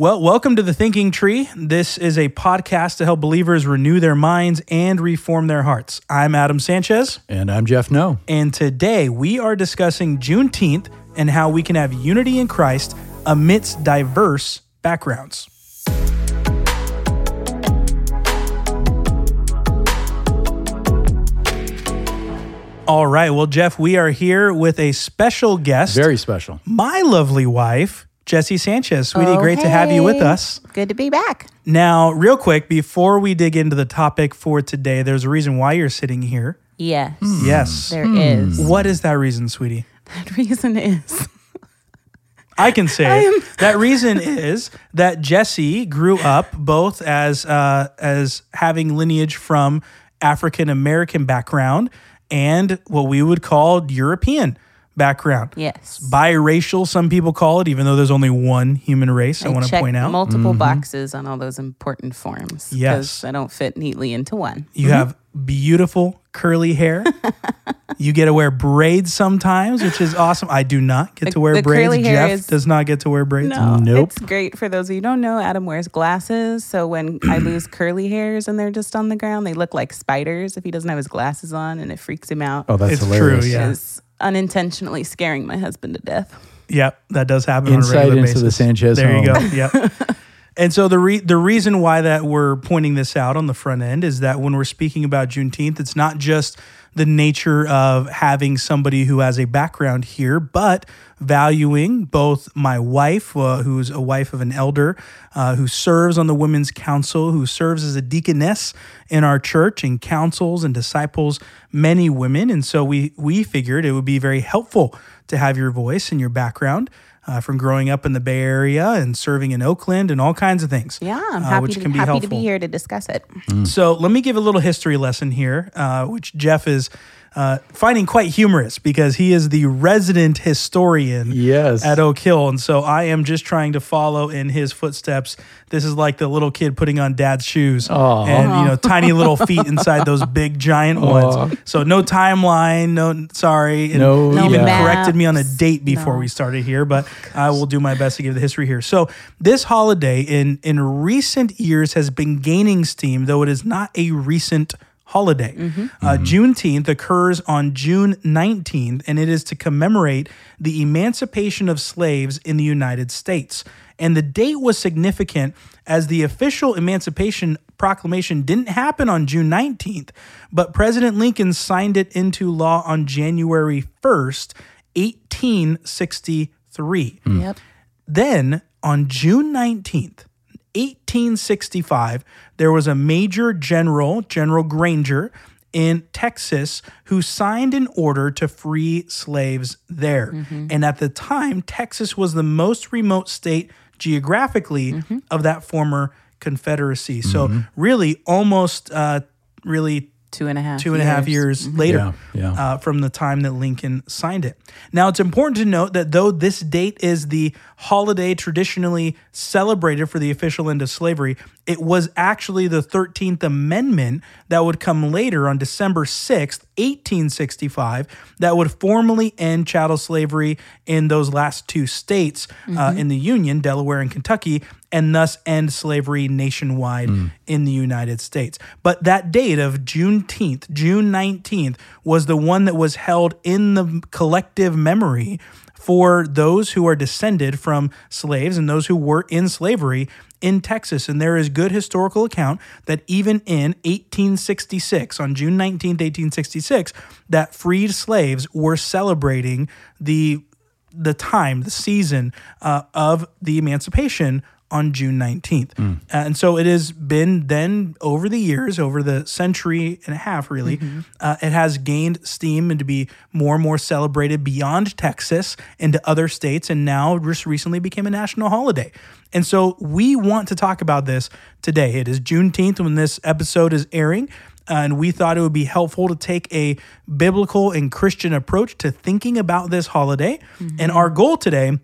Well, welcome to the Thinking Tree. This is a podcast to help believers renew their minds and reform their hearts. I'm Adam Sanchez, And I'm Jeff No. and today we are discussing Juneteenth and how we can have unity in Christ amidst diverse backgrounds. All right. Well, Jeff, we are here with a special guest, Very special. my lovely wife, Jessie Sanchez. Sweetie, Oh, great to have you with us. Good to be back. Now, real quick, before we dig into the topic for today, there's a reason why you're sitting here. Yes, Yes. there is. What is that reason, sweetie? That reason is I can say it. that reason is that Jesse grew up both as uh, as having lineage from African American background and what we would call European background. yes. Biracial, some people call it, even though there's only one human race. I, want to point out. multiple mm-hmm. boxes on all those important forms. Yes. 'cause I don't fit neatly into one. You mm-hmm. have beautiful curly hair. you get to wear braids sometimes, which is awesome. I do not get The- to wear the braids. curly hair Jeff is- does not get to wear braids. No, Nope. it's great for those of you who don't know. Adam wears glasses, so when I lose curly hairs and they're just on the ground, they look like spiders if he doesn't have his glasses on, and it freaks him out. Oh, that's It's hilarious. true, yeah. Is unintentionally scaring my husband to death. Yep, that does happen Insight on a regular into basis. the Sanchez There you go. Yep. and so the re- the reason why that we're pointing this out on the front end is that when we're speaking about Juneteenth, it's not just the nature of having somebody who has a background here, but valuing both my wife, uh, who's a wife of an elder, uh, who serves on the women's council, who serves as a deaconess in our church and counsels and disciples many women. And so we we figured it would be very helpful to have your voice and your background uh, from growing up in the Bay Area and serving in Oakland and all kinds of things. Yeah, I'm uh, which to, can be happy to be here to discuss it. So let me give a little history lesson here, uh, which Jeff is uh, finding quite humorous because he is the resident historian Yes. at Oak Hill. And so I am just trying to follow in his footsteps. This is like the little kid putting on dad's shoes Aw. and, you know, tiny little feet inside those big giant ones. So no timeline, no, sorry. And No- he No even maps. corrected me on a date before No. we started here, but I will do my best to give the history here. So this holiday in in recent years has been gaining steam, though it is not a recent holiday. Uh, Juneteenth occurs on June 19th, and it is to commemorate the emancipation of slaves in the United States. And the date was significant as the official Emancipation Proclamation didn't happen on June 19th, but President Lincoln signed it into law on January 1st, 1863. Yep. Then on June 19th, 1865, there was a major general, General Granger, in Texas who signed an order to free slaves there. Mm-hmm. And at the time, Texas was the most remote state geographically mm-hmm. of that former Confederacy. So, mm-hmm. really, almost uh, really Two and a half. two and a half years later Yeah, yeah. Uh, from the time that Lincoln signed it. Now, it's important to note that though this date is the holiday traditionally celebrated for the official end of slavery, it was actually the 13th Amendment that would come later on December 6th, 1865, that would formally end chattel slavery in those last two states uh, in the Union, Delaware and Kentucky, and thus end slavery nationwide in the United States. But that date of Juneteenth, June 19th, was the one that was held in the collective memory for those who are descended from slaves and those who were in slavery in Texas. And there is good historical account that even in 1866, on June 19th, 1866, that freed slaves were celebrating the the time, the season uh, of the emancipation on June 19th. and so it has been then over the years, over the century and a half, really, uh, it has gained steam and to be more and more celebrated beyond Texas into other states, and now just recently became a national holiday. And so we want to talk about this today. It is Juneteenth when this episode is airing. Uh, and we thought it would be helpful to take a biblical and Christian approach to thinking about this holiday. And our goal today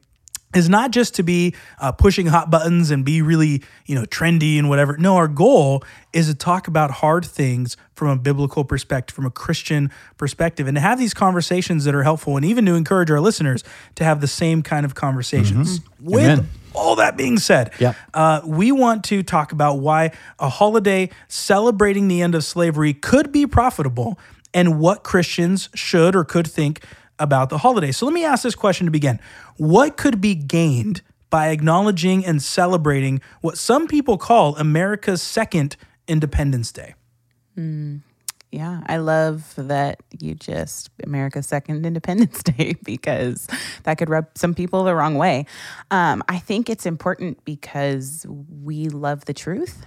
is not just to be uh, pushing hot buttons and be really you know trendy and whatever no our goal is to talk about hard things from a biblical perspective from a christian perspective and to have these conversations that are helpful and even to encourage our listeners to have the same kind of conversations with Amen. all that being said, Yep. uh, we want to talk about why a holiday celebrating the end of slavery could be profitable and what Christians should or could think about the holiday. So let me ask this question to begin What could be gained by acknowledging and celebrating what some people call America's second Independence Day? Yeah, I love that you just America's second Independence Day because that could rub some people the wrong way. Um, I think it's important because we love the truth,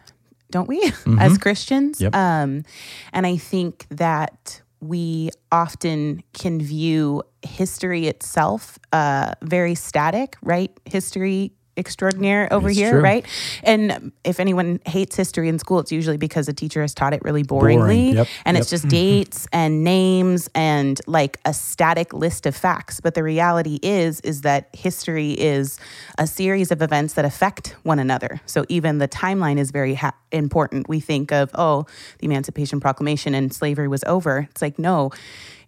don't we, as Christians? Yep. Um, and I think that we often can view history itself uh, very static, right? History extraordinaire over It's here, true. right? And if anyone hates history in school, it's usually because a teacher has taught it really boringly. Boring. Yep. And Yep. it's just mm-hmm. dates and names and like a static list of facts. But the reality is, is that history is a series of events that affect one another. So even the timeline is very ha- important. We think of, oh, the Emancipation Proclamation and slavery was over. It's like, no.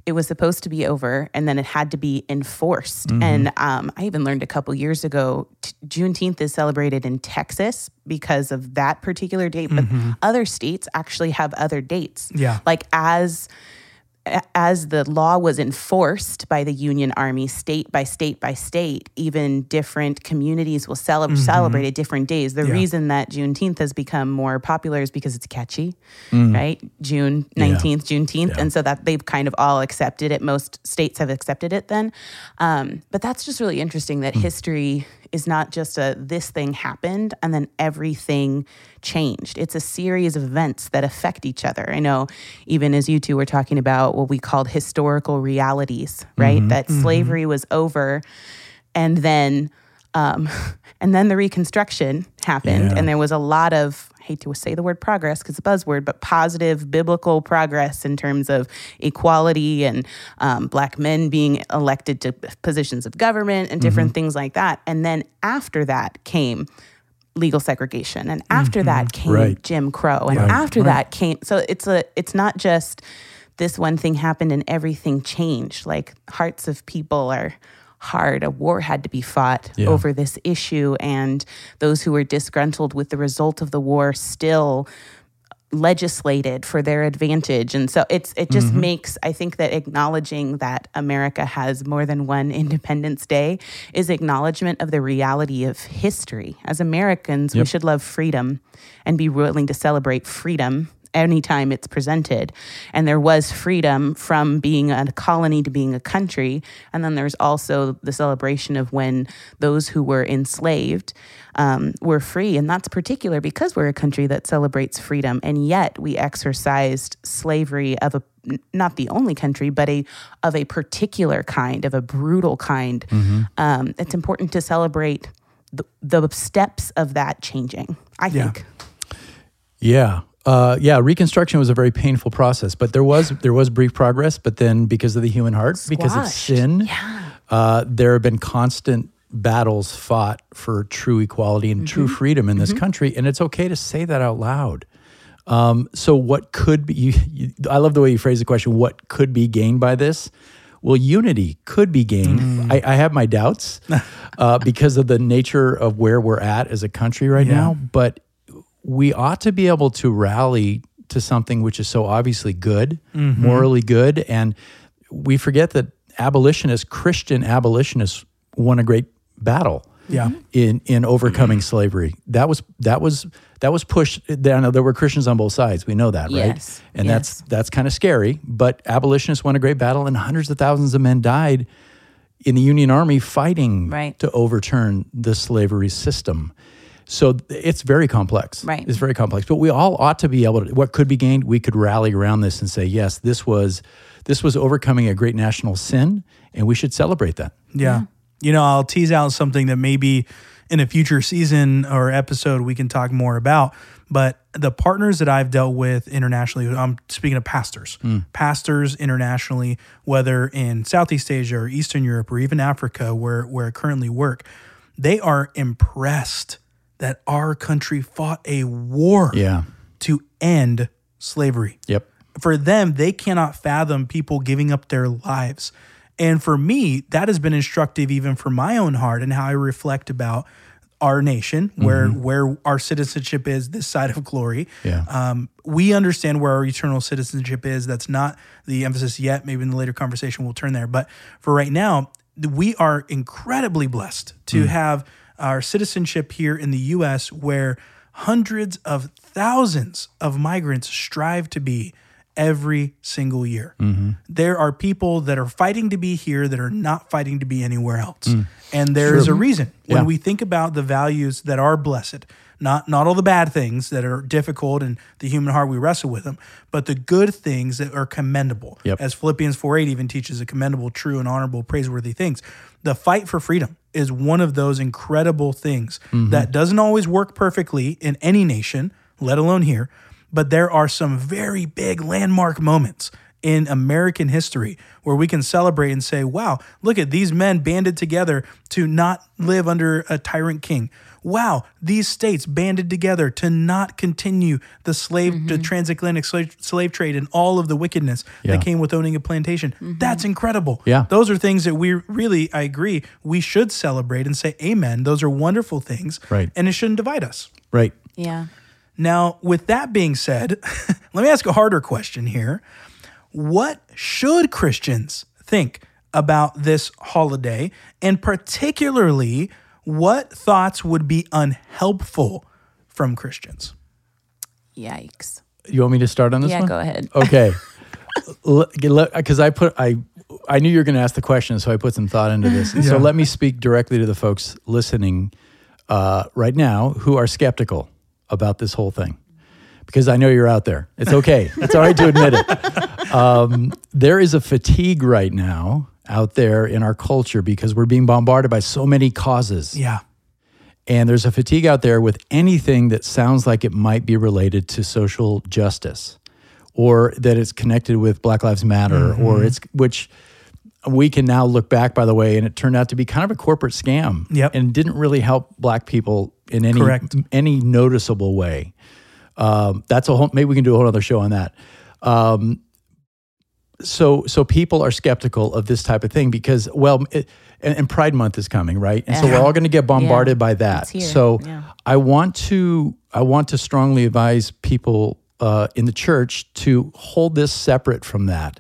It was supposed to be over, and then it had to be enforced. And um, I even learned a couple years ago, t- Juneteenth is celebrated in Texas because of that particular date, but other states actually have other dates Yeah. like as as the law was enforced by the Union Army, state by state by state, even different communities will cele- mm-hmm. celebrate at different days. The Yeah. reason that Juneteenth has become more popular is because it's catchy, mm. right? June 19th, Juneteenth. And so that they've kind of all accepted it. Most states have accepted it then. Um, but that's just really interesting that hmm. history is not just a this thing happened and then everything changed. It's a series of events that affect each other. I know even as you two were talking about what we called historical realities, right? That slavery was over and then um, and then the reconstruction happened Yeah. and there was a lot of hate to say the word progress because it's a buzzword but positive biblical progress in terms of equality and um, black men being elected to positions of government and different things like that. And then after that came legal segregation. And after that came Right. jim crow. And Right, after that came so it's a it's not just this one thing happened and everything changed. Like hearts of people are hard. A war had to be fought Yeah. over this issue and those who were disgruntled with the result of the war still legislated for their advantage. And so it's it just mm-hmm. makes i think that acknowledging that america has more than one independence day is acknowledgement of the reality of history. As americans we should love freedom and be willing to celebrate freedom anytime it's presented. And there was freedom from being a colony to being a country. And then there's also the celebration of when those who were enslaved um, were free. And that's particular because we're a country that celebrates freedom. And yet we exercised slavery of a not the only country but a of a particular kind of a brutal kind. Um, it's important to celebrate the, the steps of that changing i Yeah. think. Yeah. Uh, yeah, Reconstruction was a very painful process, but there was there was brief progress. But then, because of the human heart, because of Squashed. sin, uh, there have been constant battles fought for true equality and true freedom in this country, and it's okay to say that out loud. Um, so, what could be? You, you, I love the way you phrase the question. What could be gained by this? Well, unity could be gained. I, I have my doubts uh, because of the nature of where we're at as a country right Yeah. now, but we ought to be able to rally to something which is so obviously good, mm-hmm. morally good. And we forget that abolitionists, Christian abolitionists, won a great battle. Yeah. In in overcoming slavery, that was that was that was pushed. There, there were Christians on both sides. We know that, right? Yes, And that's that's kind of scary. But abolitionists won a great battle, and hundreds of thousands of men died in the Union Army fighting Right. to overturn the slavery system. So it's very complex. Right. It's very complex. But we all ought to be able to what could be gained, we could rally around this and say, yes, this was this was overcoming a great national sin, and we should celebrate that. Yeah. You know, I'll tease out something that maybe in a future season or episode we can talk more about. But the partners that I've dealt with internationally, I'm speaking of pastors, hmm. pastors internationally, whether in Southeast Asia or Eastern Europe or even Africa, where, where I currently work, they are impressed that our country fought a war Yeah. to end slavery Yep. for them, they cannot fathom people giving up their lives. And for me, that has been instructive even for my own heart and how I reflect about our nation, where where our citizenship is this side of glory. Yeah. Um, we understand where our eternal citizenship is. That's not the emphasis yet. Maybe in the later conversation we'll turn there. But for right now, we are incredibly blessed to have our citizenship here in the U.S., where hundreds of thousands of migrants strive to be every single year. Mm-hmm. There are people that are fighting to be here that are not fighting to be anywhere else. Mm. And there is a reason. When Yeah. we think about the values that are blessed, not not all the bad things that are difficult and the human heart we wrestle with them, but the good things that are commendable. Yep. As Philippians 4:8 even teaches, a commendable, true, and honorable, praiseworthy things. The fight for freedom is one of those incredible things that mm-hmm. doesn't always work perfectly in any nation, let alone here. But there are some very big landmark moments in American history where we can celebrate and say, wow, look at these men banded together to not live under a tyrant king. Wow, these states banded together to not continue the slave, the mm-hmm. transatlantic slave, slave trade and all of the wickedness Yeah. that came with owning a plantation. Mm-hmm. That's incredible. Yeah. Those are things that we really, I agree, we should celebrate and say, Amen. Those are wonderful things. Right. And it shouldn't divide us. Right. Yeah. Now, with that being said, let me ask a harder question here. What should Christians think about this holiday? And particularly, what thoughts would be unhelpful from Christians? Yikes. You want me to start on this Yeah, one? go ahead. Okay. Because I put I I knew you were going to ask the question, so I put some thought into this. So let me speak directly to the folks listening uh, right now who are skeptical about this whole thing, because I know you're out there. It's okay. it's all right to admit it. Um, there is a fatigue right now out there in our culture because we're being bombarded by so many causes. Yeah. And there's a fatigue out there with anything that sounds like it might be related to social justice or that it's connected with Black Lives Matter or it's, which we can now look back, by the way, and it turned out to be kind of a corporate scam Yep. and didn't really help black people in any, Correct. any noticeable way. Um, that's a whole, maybe we can do a whole other show on that. Um, so so people are skeptical of this type of thing because well it, and, and pride month is coming right? And so we're all going to get bombarded by that. so Yeah. i want to i want to strongly advise people uh, in the church to hold this separate from that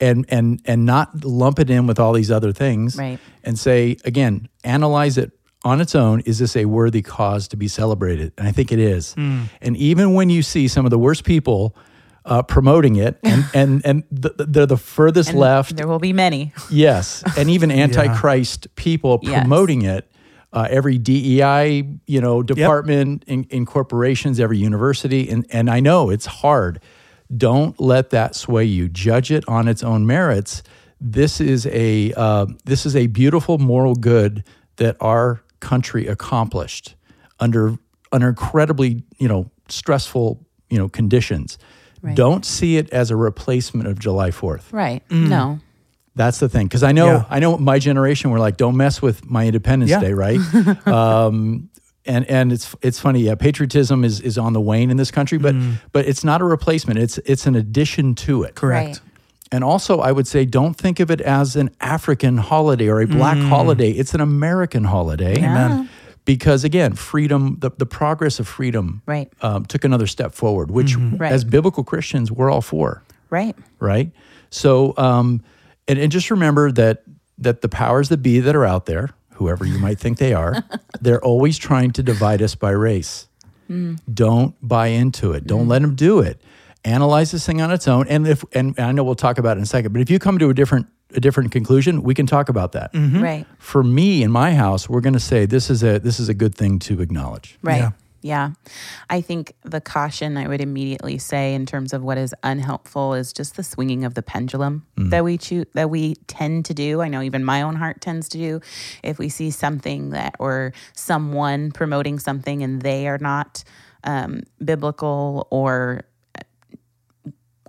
and and and not lump it in with all these other things Right. and say again analyze it on its own. Is this a worthy cause to be celebrated? And i think it is. And even when you see some of the worst people uh, promoting it and and and th- th- they're the furthest left. There will be many. yes and even antichrist people Yes. promoting it uh, every DEI you know department in, in corporations every university and and I know it's hard. Don't let that sway you. Judge it on its own merits. This is a uh, this is a beautiful moral good that our country accomplished under under incredibly you know stressful you know conditions don't see it as a replacement of July 4th Right. Mm. No. that's the thing, because I know Yeah. I know my generation were like, "Don't mess with my Independence Yeah. Day," right? um, and and it's it's funny, yeah. Patriotism is is on the wane in this country, but mm. but it's not a replacement. It's it's an addition to it. Correct. Right. And also, I would say, don't think of it as an African holiday or a black mm. holiday. It's an American holiday. Amen. Because again, freedom, the, the progress of freedom Right. um, took another step forward, which Right. as biblical Christians, we're all for Right. right? So, um, and, and just remember that that the powers that be that are out there, whoever you might think they are, they're always trying to divide us by race. Don't buy into it. Don't let them do it. Analyze this thing on its own. And if and I know we'll talk about it in a second, but if you come to a different a different conclusion, we can talk about that. Right. For me in my house, we're going to say this is a this is a good thing to acknowledge. Right. Yeah. Yeah. I think the caution I would immediately say in terms of what is unhelpful is just the swinging of the pendulum that we choose that we tend to do. I know even my own heart tends to do. If we see something that or someone promoting something and they are not um, biblical or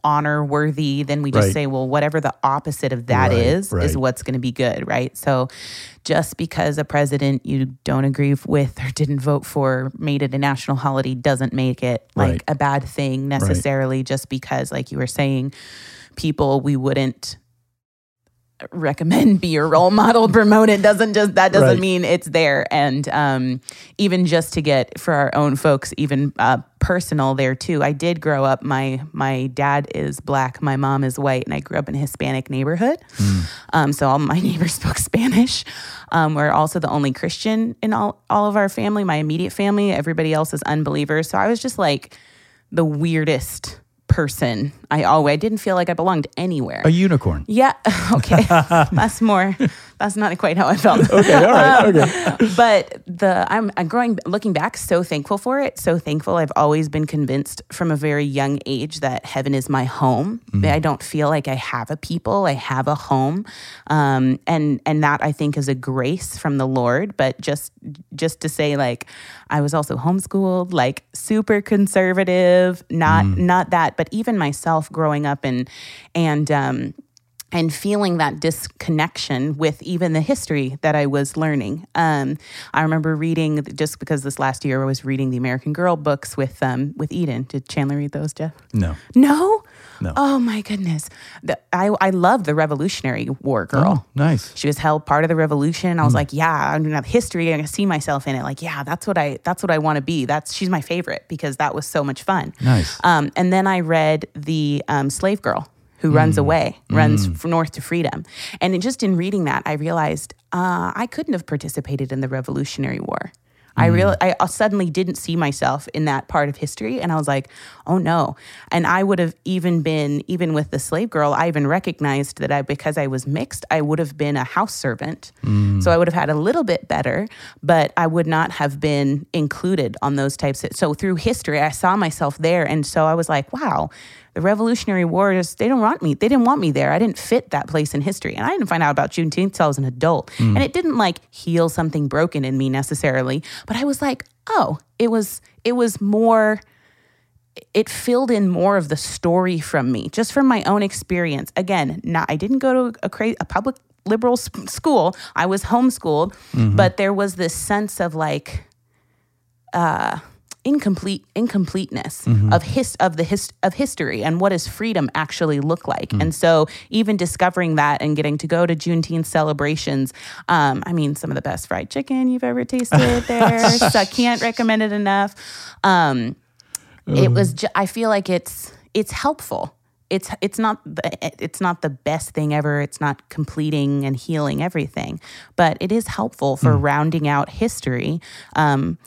honor worthy, then we just Right. say, well, whatever the opposite of that Right, is, is what's going to be good, right? So just because a president you don't agree with or didn't vote for made it a national holiday doesn't make it like a bad thing necessarily just because like you were saying people we wouldn't recommend be your role model promote it doesn't just that doesn't Right. mean it's there. And um, even just to get for our own folks even uh, personal there too i did grow up my my dad is black my mom is white and i grew up in a hispanic neighborhood. Um, so all my neighbors spoke spanish. Um, we're also the only christian in all, all of our family my immediate family. Everybody else is unbelievers. So i was just like the weirdest person i always i didn't feel like i belonged anywhere A unicorn. yeah. Okay. that's more. That's not quite how I felt. Okay, all right. Um, okay. but the I'm, I'm growing, looking back, so thankful for it. So thankful. I've always been convinced from a very young age that heaven is my home. Mm-hmm. I don't feel like I have a people. I have a home, um, and and that I think is a grace from the Lord. But just just to say, like, I was also homeschooled, like super conservative. Not mm. not that, but even growing up and and um, and feeling that disconnection with even the history that I was learning. Um, I remember reading just because this last year I was reading the American Girl books with um, with Eden. Did Chandler read those, Jeff? No. No. No. Oh my goodness. The, I I love the Revolutionary War girl. Oh, nice. She was held part of the revolution. I was like, yeah, I'm gonna have history. I can see myself in it. Like, yeah, that's what I that's what I want to be. That's she's my favorite because that was so much fun. Nice. Um, and then I read the um, Slave Girl who runs mm. away, runs mm. f- north to freedom. And just in reading that, I realized uh, I couldn't have participated in the Revolutionary War. I mm. real I suddenly didn't see myself in that part of history, and I was like, "Oh no!" And I would have even been even with the slave girl. I even recognized that I because I was mixed, I would have been a house servant, so I would have had a little bit better, but I would not have been included on those types. Of, so through history, I saw myself there, and so I was like, "Wow." The Revolutionary Wars, they don't want me. They didn't want me there. I didn't fit that place in history. And I didn't find out about Juneteenth until I was an adult. And it didn't like heal something broken in me necessarily. But I was like, oh, it was it was more it filled in more of the story from me, just from my own experience. Again, not I didn't go to a, cra- a public liberal school. I was homeschooled, but there was this sense of like uh, incomplete incompleteness of his of the his of history and what does freedom actually look like. And so, even discovering that and getting to go to Juneteenth celebrations, um, I mean, some of the best fried chicken you've ever tasted there. so I can't recommend it enough. Um, it was ju- i feel like it's it's helpful it's it's not the, it's not the best thing ever it's not completing and healing everything but it is helpful for rounding out history um,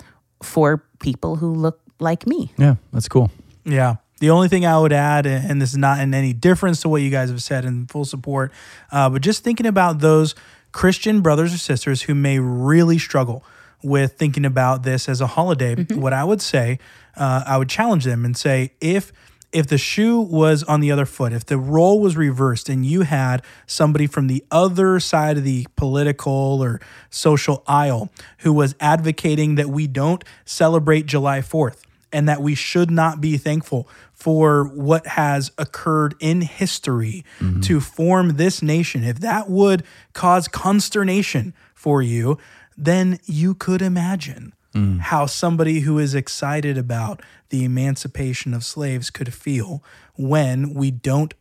for people who look like me Yeah, that's cool. Yeah. The only thing I would add, and this is not in any difference to what you guys have said in full support, uh, but just thinking about those Christian brothers or sisters who may really struggle with thinking about this as a holiday, what I would say, uh, I would challenge them and say, if if the shoe was on the other foot, if the role was reversed and you had somebody from the other side of the political or social aisle who was advocating that we don't celebrate July 4th and that we should not be thankful for what has occurred in history mm-hmm. to form this nation, if that would cause consternation for you, then you could imagine Mm. how somebody who is excited about the emancipation of slaves could feel when we don't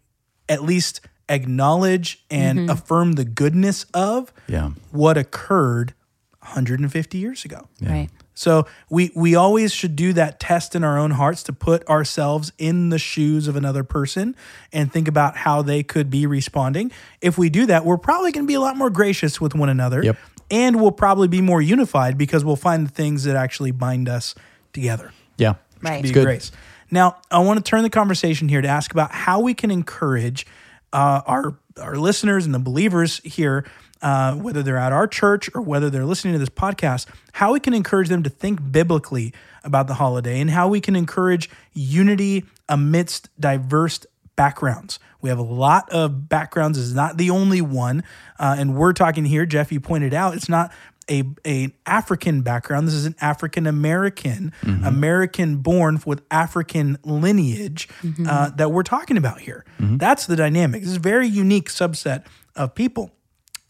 at least acknowledge and mm-hmm. affirm the goodness of Yeah. what occurred 150 years ago. right So we we always should do that test in our own hearts to put ourselves in the shoes of another person and think about how they could be responding. If we do that, we're probably going to be a lot more gracious with one another. Yep. And we'll probably be more unified because we'll find the things that actually bind us together. Yeah. Right. Be good. grace. Now, I want to turn the conversation here to ask about how we can encourage uh, our our listeners and the believers here, uh, whether they're at our church or whether they're listening to this podcast, how we can encourage them to think biblically about the holiday and how we can encourage unity amidst diverse backgrounds. We have a lot of backgrounds. This is not the only one, uh, and we're talking here. Jeff, you pointed out it's not a a African background. This is an African American, American born with African lineage uh, that we're talking about here. That's the dynamic. This is a very unique subset of people.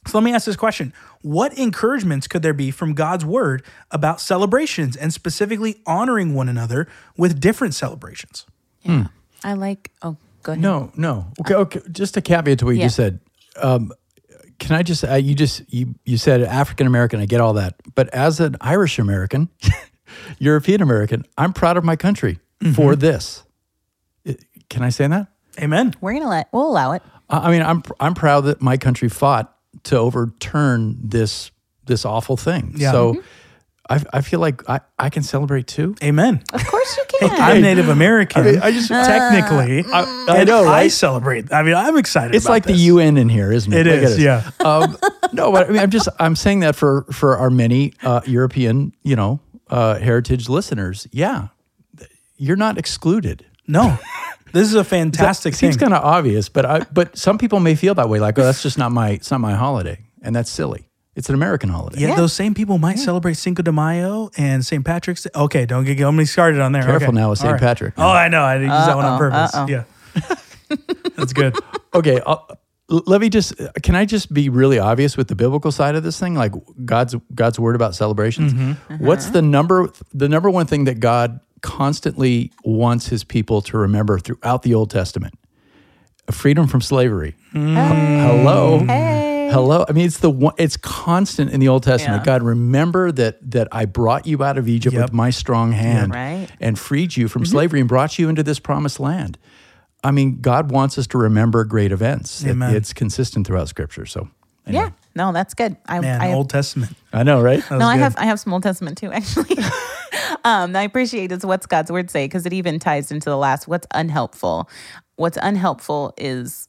So let me ask this question. What encouragements could there be from God's word about celebrations and specifically honoring one another with different celebrations? Yeah. I like oh go ahead No, no. Okay, okay. Just a caveat to what you Yeah. just said. Um, can I just uh, you just you you said African American. I get all that, but as an Irish American, European American, I'm proud of my country for this. Can I say that? Amen. We're gonna let we'll allow it. I I mean, I'm I'm proud that my country fought to overturn this this awful thing. Yeah. So I, I feel like I, I can celebrate too. Amen. Of course you can. I'm Native American. I mean, I just- technically, I, I and know, I celebrate. I mean, I'm excited. It's about like this. the UN in here, isn't it? It Look at is, yeah. um, no, but I mean, I'm just I'm saying that for for our many uh, European, you know, uh, heritage listeners. Yeah, you're not excluded. No, this is a fantastic It seems kind of obvious, but I, but some people may feel that way. Like, oh, that's just not my it's not my holiday, and that's silly. It's an American holiday. yeah, Yeah. those same people might celebrate Cinco de Mayo and St. Patrick's Day. Okay, don't get, get me started on there. Careful okay. now with All St. Patrick. Oh, I know. I didn't use that one on purpose. uh-oh. Yeah, that's good. okay uh, I'll, let me just can i just be really obvious with the biblical side of this thing like god's god's word about celebrations mm-hmm. uh-huh. what's the number the number one thing that god constantly wants his people to remember throughout the old testament freedom from slavery mm. hello Hey. hello i mean it's the one it's constant in the old testament Yeah. god remember that that i brought you out of egypt Yep. with my strong hand Right. and freed you from mm-hmm. slavery and brought you into this promised land I mean, God wants us to remember great events. It- it's consistent throughout Scripture. So, Yeah. No, that's good. I, Man, I Old Testament. I know, right? That no, I good. have I have some Old Testament too, actually. um, I appreciate is what's God's word say because it even ties into the last. What's unhelpful? What's unhelpful is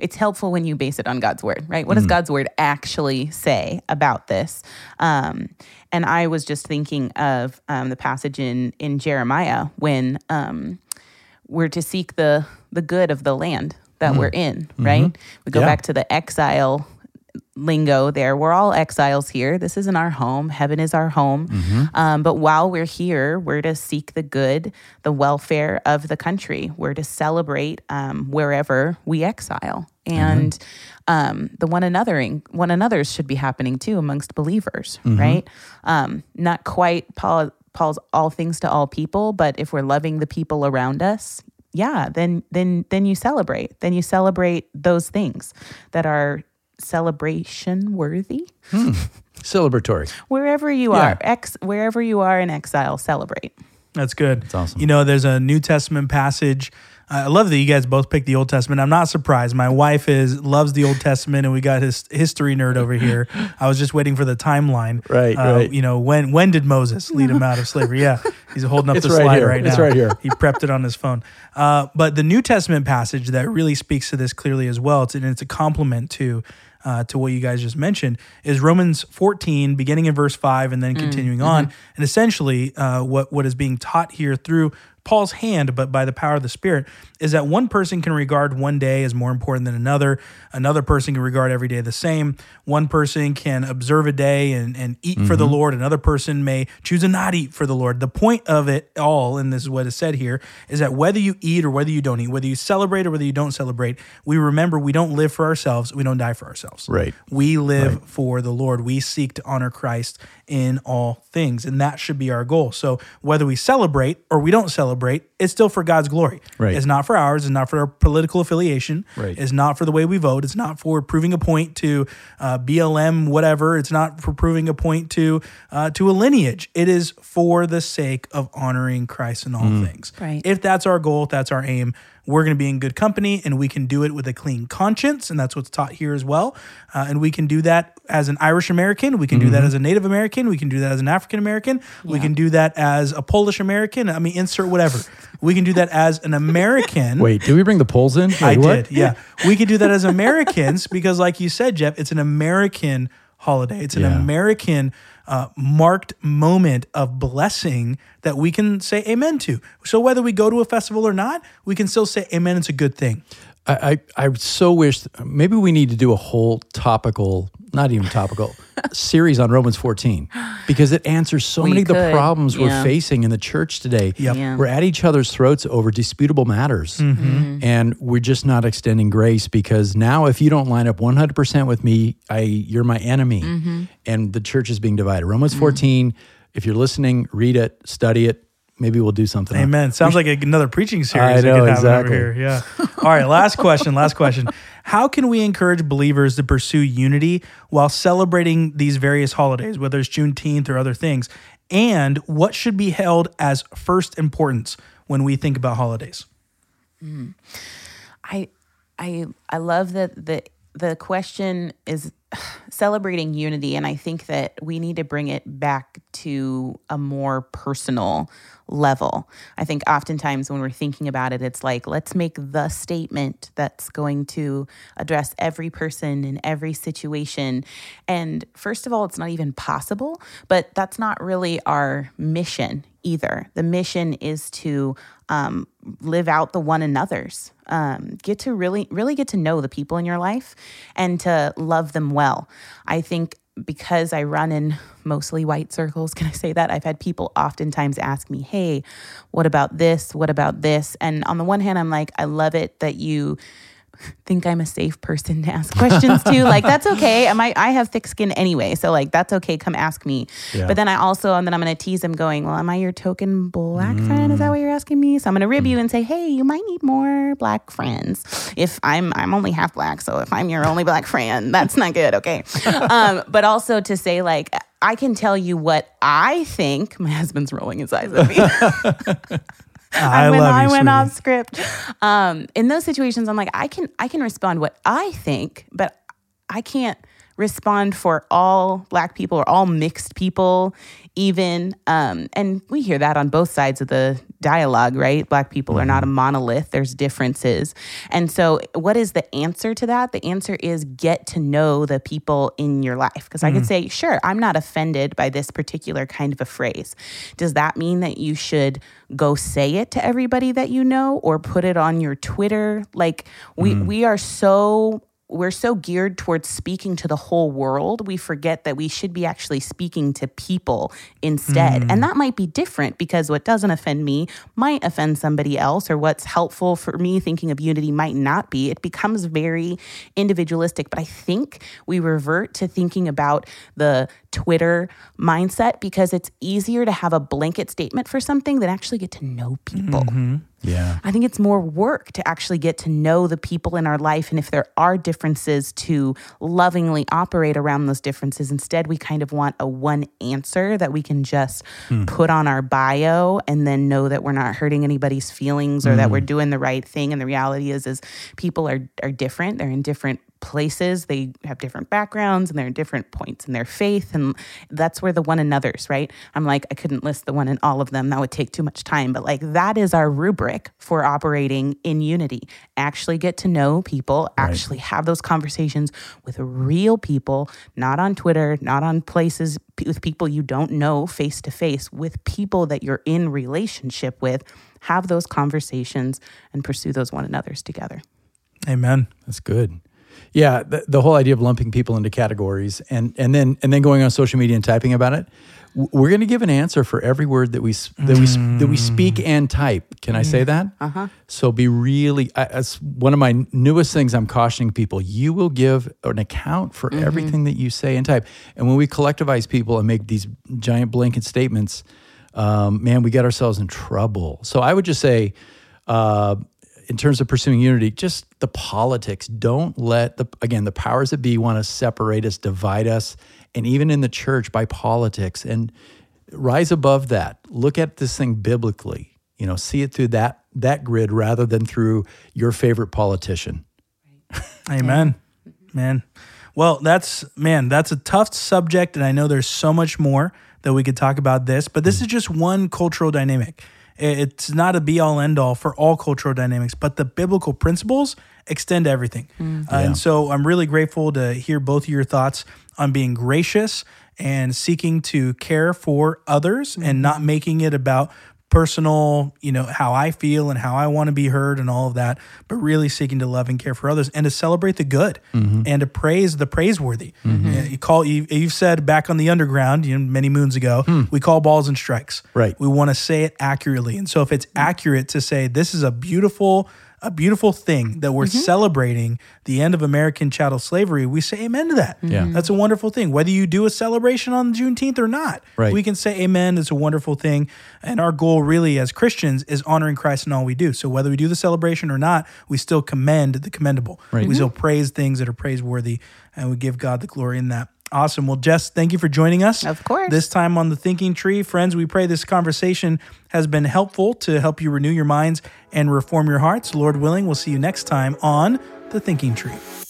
it's helpful when you base it on God's word, right? What does God's word actually say about this? Um, and I was just thinking of um, the passage in in Jeremiah when um, we're to seek the the good of the land that we're in, right? We go Yeah. back to the exile lingo there. We're all exiles here. This isn't our home. Heaven is our home. Um, but while we're here, we're to seek the good, the welfare of the country. We're to celebrate um, wherever we exile. And um, the one anothering, one another's should be happening too amongst believers, right? Um, not quite Paul, Paul's all things to all people, but if we're loving the people around us, yeah, then then then you celebrate. Then you celebrate those things that are celebration worthy. Celebratory. Wherever you Yeah. are, ex wherever you are in exile, celebrate. That's good. That's awesome. You know, there's a New Testament passage. I love that you guys both picked the Old Testament. I'm not surprised. My wife is loves the Old Testament, and we got his history nerd over here. I was just waiting for the timeline. Right, Uh, right. You know, when when did Moses lead him out of slavery? Yeah, he's holding up It's the right slide here. right now. It's right here. He prepped it on his phone. Uh, but the New Testament passage that really speaks to this clearly as well. It's and it's a complement to. Uh, to what you guys just mentioned is Romans 14, beginning in verse 5 and then continuing on. And essentially, uh, what, what is being taught here through Paul's hand, but by the power of the Spirit, is that one person can regard one day as more important than another. Another person can regard every day the same. One person can observe a day and, and eat for the mm-hmm. Lord. Another person may choose to not eat for the Lord. The point of it all, and this is what is said here, is that whether you eat or whether you don't eat, whether you celebrate or whether you don't celebrate, we remember we don't live for ourselves. We don't die for ourselves. Right. We live for the Lord. We seek to honor Christ in all things. And that should be our goal. So whether we celebrate or we don't celebrate, it's still for God's glory. Right. It's not for ours. It's not for our political affiliation. Right. It's not for the way we vote. It's not for proving a point to uh, BLM, whatever. It's not for proving a point to uh, to a lineage. It is for the sake of honoring Christ in all things. Right. If that's our goal, if that's our aim, we're going to be in good company and we can do it with a clean conscience. And that's what's taught here as well. Uh, and we can do that as an Irish American. We can do that as a Native American. We can do that as an African American. We can do that as a Polish American. I mean, insert whatever. We can do that as an American. Wait, did we bring the Poles in? Wait, I what? did. Yeah. We can do that as Americans because, like you said, Jeff, it's an American holiday. It's an Yeah. American uh, marked moment of blessing that we can say amen to. So whether we go to a festival or not, we can still say amen. It's a good thing. I, I I so wish maybe we need to do a whole topical, not even topical, series on Romans 14 because it answers so We many of the could, problems we're facing in the church today. Yep. Yeah. We're at each other's throats over disputable matters. Mm-hmm. And we're just not extending grace because now if you don't line up 100% with me, I you're my enemy. Mm-hmm. And the church is being divided. Romans 14, if you're listening, read it, study it, maybe we'll do something. on- Amen. Sounds like another preaching series. I know, exactly. Over here. Yeah. All right. Last question. Last question. How can we encourage believers to pursue unity while celebrating these various holidays, whether it's Juneteenth or other things? And what should be held as first importance when we think about holidays? Mm. I I I love that the the question is celebrating unity and I think that we need to bring it back to a more personal level. I think oftentimes when we're thinking about it it's like let's make the statement that's going to address every person in every situation and first of all it's not even possible, but that's not really our mission either. The mission is to um, live out the one another's. Um, get to really, really get to know the people in your life and to love them well. I think because I run in mostly white circles, can I say that? I've had people oftentimes ask me, hey, what about this? What about this? And on the one hand, I'm like, I love it that you think I'm a safe person to ask questions to. like that's okay. Am I I have thick skin anyway, so like that's okay. Come ask me. Yeah. But then I also and then I'm gonna tease them, going, "Well, am I your token black friend? Is that what you're asking me?" So I'm gonna rib you and say, "Hey, you might need more black friends." If I'm I'm only half black, so if I'm your only black friend, that's not good. Okay. um, but also to say like. I can tell you what I think. My husband's rolling his eyes at me. I, when love I you, went sweetie. off script. Um, in those situations, I'm like, I can I can respond what I think, but I can't respond for all black people or all mixed people even um, and we hear that on both sides of the dialogue right? Black people are not a mm-hmm. monolith. There's differences. And so what is the answer to that? The answer is get to know the people in your life. Because i could mm. say sure i'm not offended by this particular kind of a phrase. Does that mean that you should go say it to everybody that you know or put it on your twitter? Like we mm. we are so we're so geared towards speaking to the whole world, we forget that we should be actually speaking to people instead. Hmm. And that might be different because what doesn't offend me might offend somebody else, or what's helpful for me thinking of unity might not be. It becomes very individualistic. But I think we revert to thinking about the Twitter mindset because it's easier to have a blanket statement for something than actually get to know people. Mm-hmm. Yeah. I think it's more work to actually get to know the people in our life. And if there are differences, to lovingly operate around those differences. Instead, we kind of want a one answer that we can just hmm. put on our bio and then know that we're not hurting anybody's feelings or that hmm. we're doing the right thing. And the reality is, is people are, are different. They're in different places they have different backgrounds and they're in different points in their faith and that's where the one another's right? I'm like i couldn't list the one in all of them that would take too much time but like that is our rubric for operating in unity. Actually get to know people actually have those conversations with real people not on twitter not on places with people you don't know face to face with people that you're in relationship with. Have those conversations and pursue those one another's together. Amen. That's good. Yeah, the, the whole idea of lumping people into categories and and then and then going on social media and typing about it. We're going to give an answer for every word that we that we that we speak and type. Can I say that? Uh-huh. So be really. That's one of my newest things. I'm cautioning people. You will give an account for everything that you say and type. And when we collectivize people and make these giant blanket statements, um, man, we get ourselves in trouble. So I would just say. Uh, in terms of pursuing unity, just the politics. Don't let the again the powers that be want to separate us, divide us, and even in the church by politics. And rise above that. Look at this thing biblically. You know, see it through that that grid rather than through your favorite politician. Amen. Man. Well, that's man, that's a tough subject and I know there's so much more that we could talk about this, but this is just one cultural dynamic. I- It's not a be all end all for all cultural dynamics, but the biblical principles extend to everything. Uh, and so I'm really grateful to hear both of your thoughts on being gracious and seeking to care for others and not making it about personal, you know, how I feel and how I want to be heard and all of that, but really seeking to love and care for others and to celebrate the good mm-hmm. and to praise the praiseworthy. Mm-hmm. Yeah, You call you you've said back on the underground, you know, many moons ago, hmm. we call balls and strikes. Right. We want to say it accurately. And so if it's accurate to say this is a beautiful a beautiful thing that we're mm-hmm. celebrating the end of American chattel slavery, we say amen to that. Mm-hmm. Yeah. That's a wonderful thing. Whether you do a celebration on Juneteenth or not, Right. we can say amen. It's a wonderful thing. And our goal, really, as Christians, is honoring Christ in all we do. So whether we do the celebration or not, we still commend the commendable. Right. We mm-hmm. still praise things that are praiseworthy, and we give God the glory in that. Awesome. Well, Jess, thank you for joining us. Of course. This time on the Thinking Tree. Friends, we pray this conversation has been helpful to help you renew your minds and reform your hearts. Lord willing, we'll see you next time on the Thinking Tree.